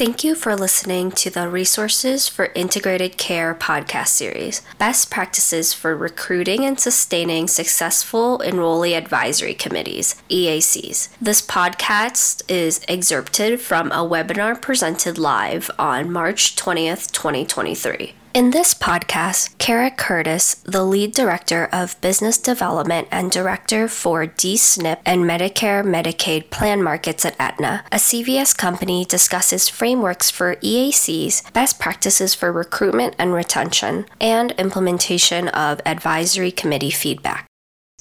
Thank you for listening to the Resources for Integrated Care podcast series Best Practices for Recruiting and Sustaining Successful Enrollee Advisory Committees, EACs. This podcast is excerpted from a webinar presented live on March 20th, 2023. In this podcast, Kara Curtis, the lead director of business development and director for DSNP and Medicare Medicaid plan markets at Aetna, a CVS company, discusses frameworks for EACs, best practices for recruitment and retention, and implementation of advisory committee feedback.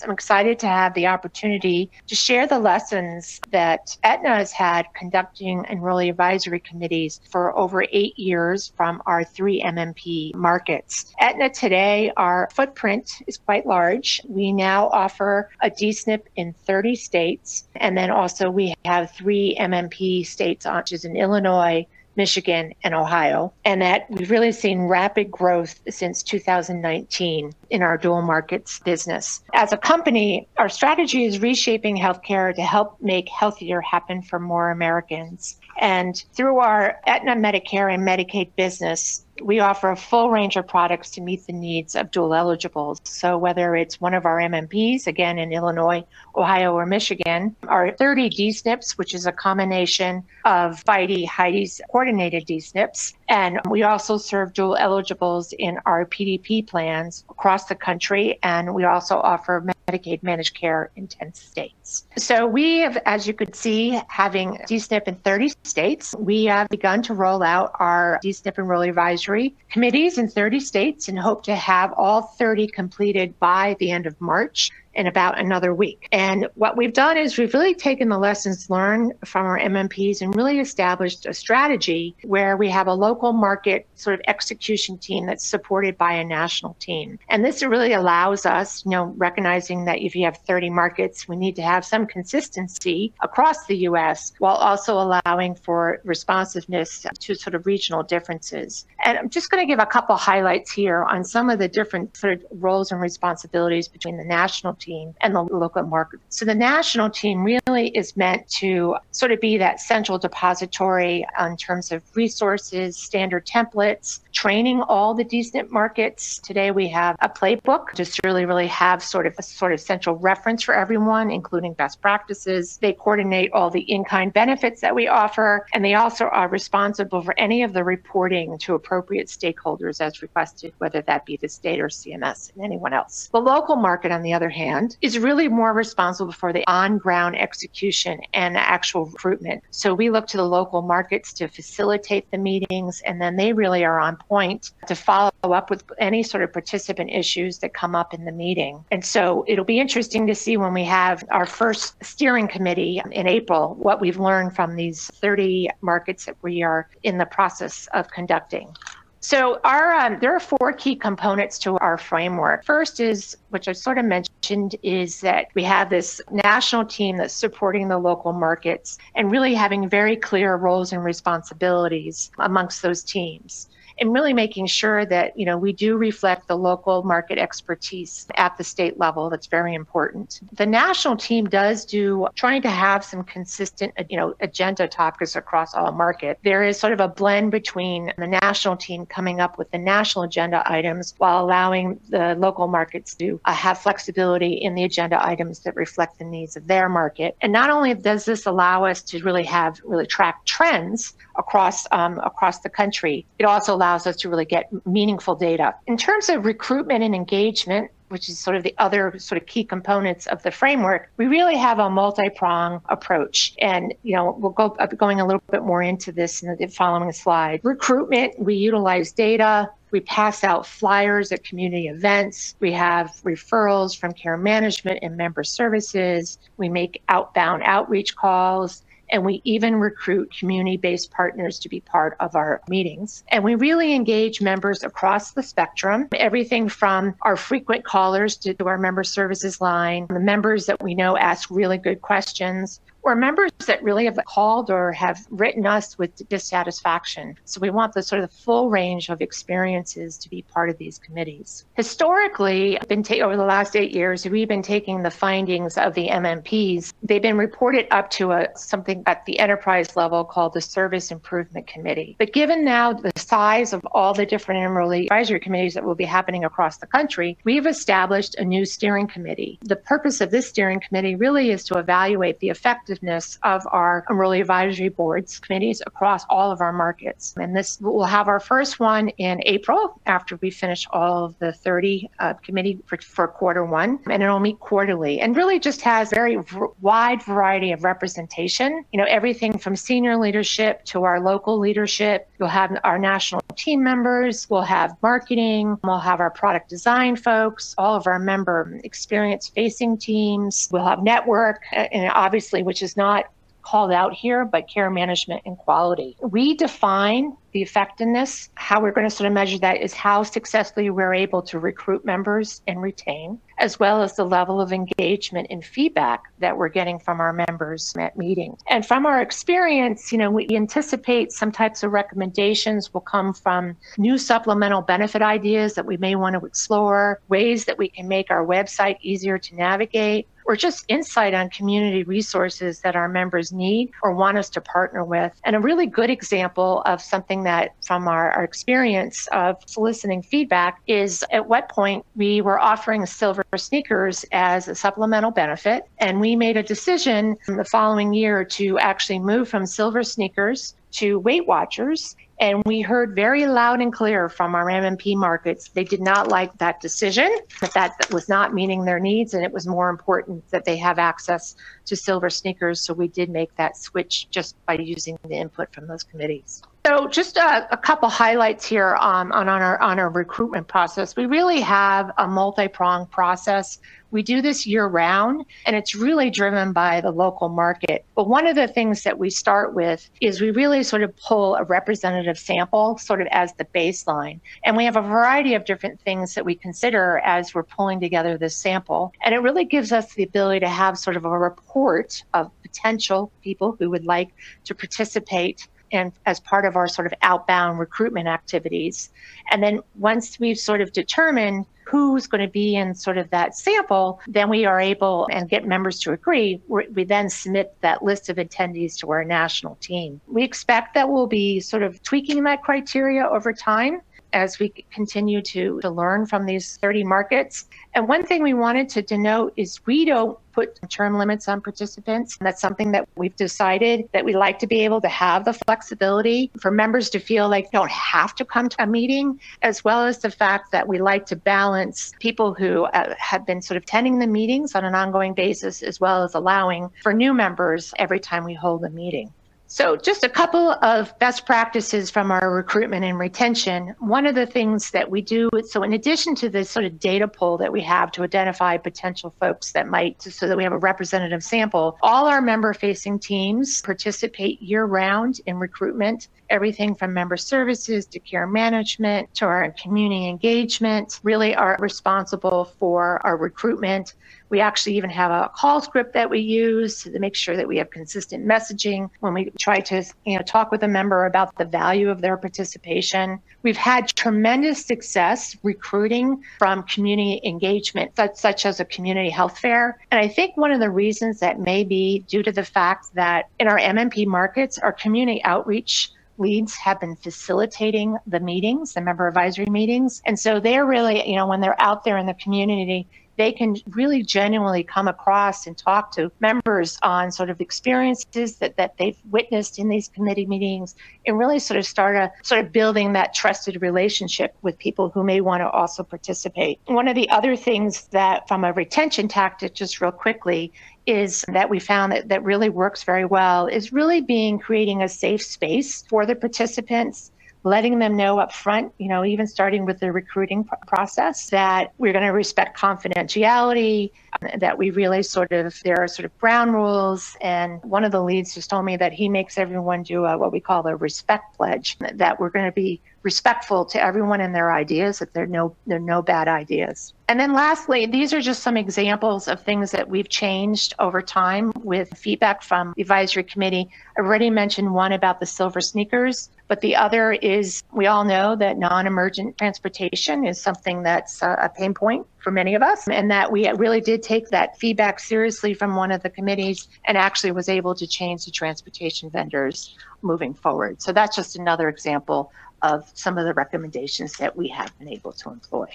I'm excited to have the opportunity to share the lessons that Aetna has had conducting enrollee advisory committees for over eight years from our three MMP markets. Aetna today, our footprint is quite large. We now offer a DSNP in 30 states, and then also we have three MMP states, which is in Illinois, Michigan, and Ohio, and that we've really seen rapid growth since 2019 in our dual markets business. As a company, our strategy is reshaping healthcare to help make healthier happen for more Americans. And through our Aetna Medicare and Medicaid business, we offer a full range of products to meet the needs of dual eligibles. So, whether it's one of our MMPs, again in Illinois, Ohio, or Michigan, our 30 DSNPs, which is a combination of FIDE, HIDEs coordinated DSNPs, and we also serve dual eligibles in our PDP plans across the country. And we also offer Medicaid managed care in 10 states. So we have, as you could see, having DSNP in 30 states, we have begun to roll out our DSNP enrollee advisory committees in 30 states and hope to have all 30 completed by the end of March in about another week. And what we've done is we've really taken the lessons learned from our MMPs and really established a strategy where we have a local market sort of execution team that's supported by a national team. And this really allows us, you know, recognizing that if you have 30 markets, we need to have some consistency across the US while also allowing for responsiveness to sort of regional differences. And I'm just going to give a couple highlights here on some of the different sort of roles and responsibilities between the national team and the local market. So the national team really is meant to sort of be that central depository in terms of resources, standard templates, training all the DSNP markets. Today we have a playbook just really, really have sort of a sort of central reference for everyone, including best practices. They coordinate all the in-kind benefits that we offer, and they also are responsible for any of the reporting to appropriate stakeholders as requested, whether that be the state or CMS and anyone else. The local market, on the other hand, is really more responsible for the on ground execution and actual recruitment. So we look to the local markets to facilitate the meetings, and then they really are on point to follow up with any sort of participant issues that come up in the meeting. And so it'll be interesting to see when we have our first steering committee in April what we've learned from these 30 markets that we are in the process of conducting. So our um, there are four key components to our framework. First is, which I sort of mentioned, is that we have this national team that's supporting the local markets and really having very clear roles and responsibilities amongst those teams and really making sure that you know we do reflect the local market expertise at the state level that's very important. The national team does do trying to have some consistent you know agenda topics across all markets there is sort of a blend between the national team coming up with the national agenda items while allowing the local markets to uh, have flexibility in the agenda items that reflect the needs of their market. And not only does this allow us to really have really track trends across um, across the country it also allows allows us to really get meaningful data. In terms of recruitment and engagement, which is sort of the other sort of key components of the framework, we really have a multi-prong approach. And, you know, we'll go uh, going a little bit more into this in the following slide. Recruitment, we utilize data. We pass out flyers at community events. We have referrals from care management and member services. We make outbound outreach calls and we even recruit community based partners to be part of our meetings. And we really engage members across the spectrum, everything from our frequent callers to our member services line, the members that we know ask really good questions. Or members that really have called or have written us with dissatisfaction. So we want the sort of the full range of experiences to be part of these committees. Historically, been ta- over the last eight years, we've been taking the findings of the MMPs. They've been reported up to a something at the enterprise level called the Service Improvement Committee. But given now the size of all the different enrollee advisory committees that will be happening across the country, we've established a new steering committee. The purpose of this steering committee really is to evaluate the effectiveness of our enrollee advisory boards committees across all of our markets. And this we'll have our first one in April after we finish all of the 30 uh, committee for, for quarter one, and it'll meet quarterly and really just has very v- wide variety of representation. You know, everything from senior leadership to our local leadership. You'll have our national team members, we'll have marketing, we'll have our product design folks, all of our member experience facing teams, we'll have network, uh, and obviously, which is not called out here, but care management and quality. We define the effectiveness. How we're going to sort of measure that is how successfully we're able to recruit members and retain, as well as the level of engagement and feedback that we're getting from our members at meetings. And from our experience, you know, we anticipate some types of recommendations will come from new supplemental benefit ideas that we may want to explore, ways that we can make our website easier to navigate, or just insight on community resources that our members need or want us to partner with. And a really good example of something that, from our, our experience of soliciting feedback, is at what point we were offering silver sneakers as a supplemental benefit. And we made a decision the following year to actually move from SilverSneakers to Weight Watchers and we heard very loud and clear from our MMP markets, they did not like that decision, that that was not meeting their needs. And it was more important that they have access to SilverSneakers. So we did make that switch just by using the input from those committees. So just a, a couple highlights here um, on, on, our, on our recruitment process. We really have a multi-pronged process. We do this year round, and it's really driven by the local market. But one of the things that we start with is we really sort of pull a representative sample sort of as the baseline. And we have a variety of different things that we consider as we're pulling together this sample. And it really gives us the ability to have sort of a report of potential people who would like to participate and as part of our sort of outbound recruitment activities. And then once we've sort of determined who's going to be in sort of that sample, then we are able and get members to agree. We then submit that list of attendees to our national team. We expect that we'll be sort of tweaking that criteria over time as we continue to, to learn from these 30 markets. And one thing we wanted to denote is we don't put term limits on participants. And that's something that we've decided that we like to be able to have the flexibility for members to feel like they don't have to come to a meeting, as well as the fact that we like to balance people who uh, have been sort of attending the meetings on an ongoing basis, as well as allowing for new members every time we hold a meeting. So, just a couple of best practices from our recruitment and retention. One of the things that we do, so in addition to the sort of data pool that we have to identify potential folks that might, so that we have a representative sample, all our member facing teams participate year round in recruitment everything from member services to care management to our community engagement really are responsible for our recruitment. We actually even have a call script that we use to make sure that we have consistent messaging when we try to you know talk with a member about the value of their participation. We've had tremendous success recruiting from community engagement, such, such as a community health fair. And I think one of the reasons that may be due to the fact that in our MMP markets, our community outreach leads have been facilitating the meetings, the member advisory meetings. And so they're really, you know, when they're out there in the community, they can really genuinely come across and talk to members on sort of experiences that, that they've witnessed in these committee meetings and really sort of start a sort of building that trusted relationship with people who may want to also participate. One of the other things that from a retention tactic, just real quickly, is that we found that, that really works very well is really being creating a safe space for the participants letting them know up front, you know, even starting with the recruiting process, that we're going to respect confidentiality, um, that we really sort of, there are sort of ground rules. And one of the leads just told me that he makes everyone do a, what we call the respect pledge, that we're going to be respectful to everyone and their ideas, that there are no, there are no bad ideas. And then lastly, these are just some examples of things that we've changed over time with feedback from the advisory committee. I already mentioned one about the SilverSneakers, but the other is we all know that non emergent transportation is something that's a pain point for many of us, and that we really did take that feedback seriously from one of the committees and actually was able to change the transportation vendors moving forward. So that's just another example of some of the recommendations that we have been able to employ.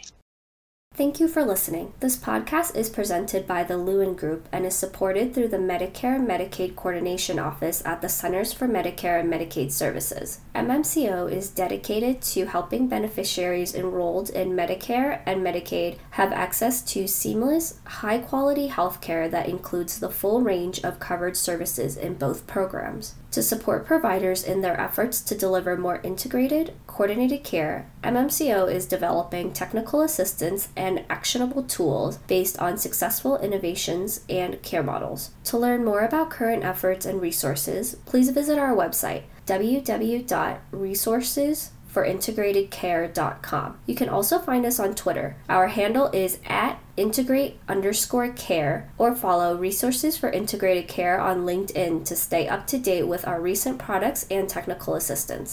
Thank you for listening. This podcast is presented by the Lewin Group and is supported through the Medicare Medicaid Coordination Office at the Centers for Medicare and Medicaid Services. MMCO is dedicated to helping beneficiaries enrolled in Medicare and Medicaid have access to seamless, high quality health care that includes the full range of covered services in both programs. To support providers in their efforts to deliver more integrated, coordinated care, MMCO is developing technical assistance and actionable tools based on successful innovations and care models. To learn more about current efforts and resources, please visit our website www.resourcesforintegratedcare.com. You can also find us on Twitter. Our handle is at integrate underscore care or follow Resources for Integrated Care on LinkedIn to stay up to date with our recent products and technical assistance.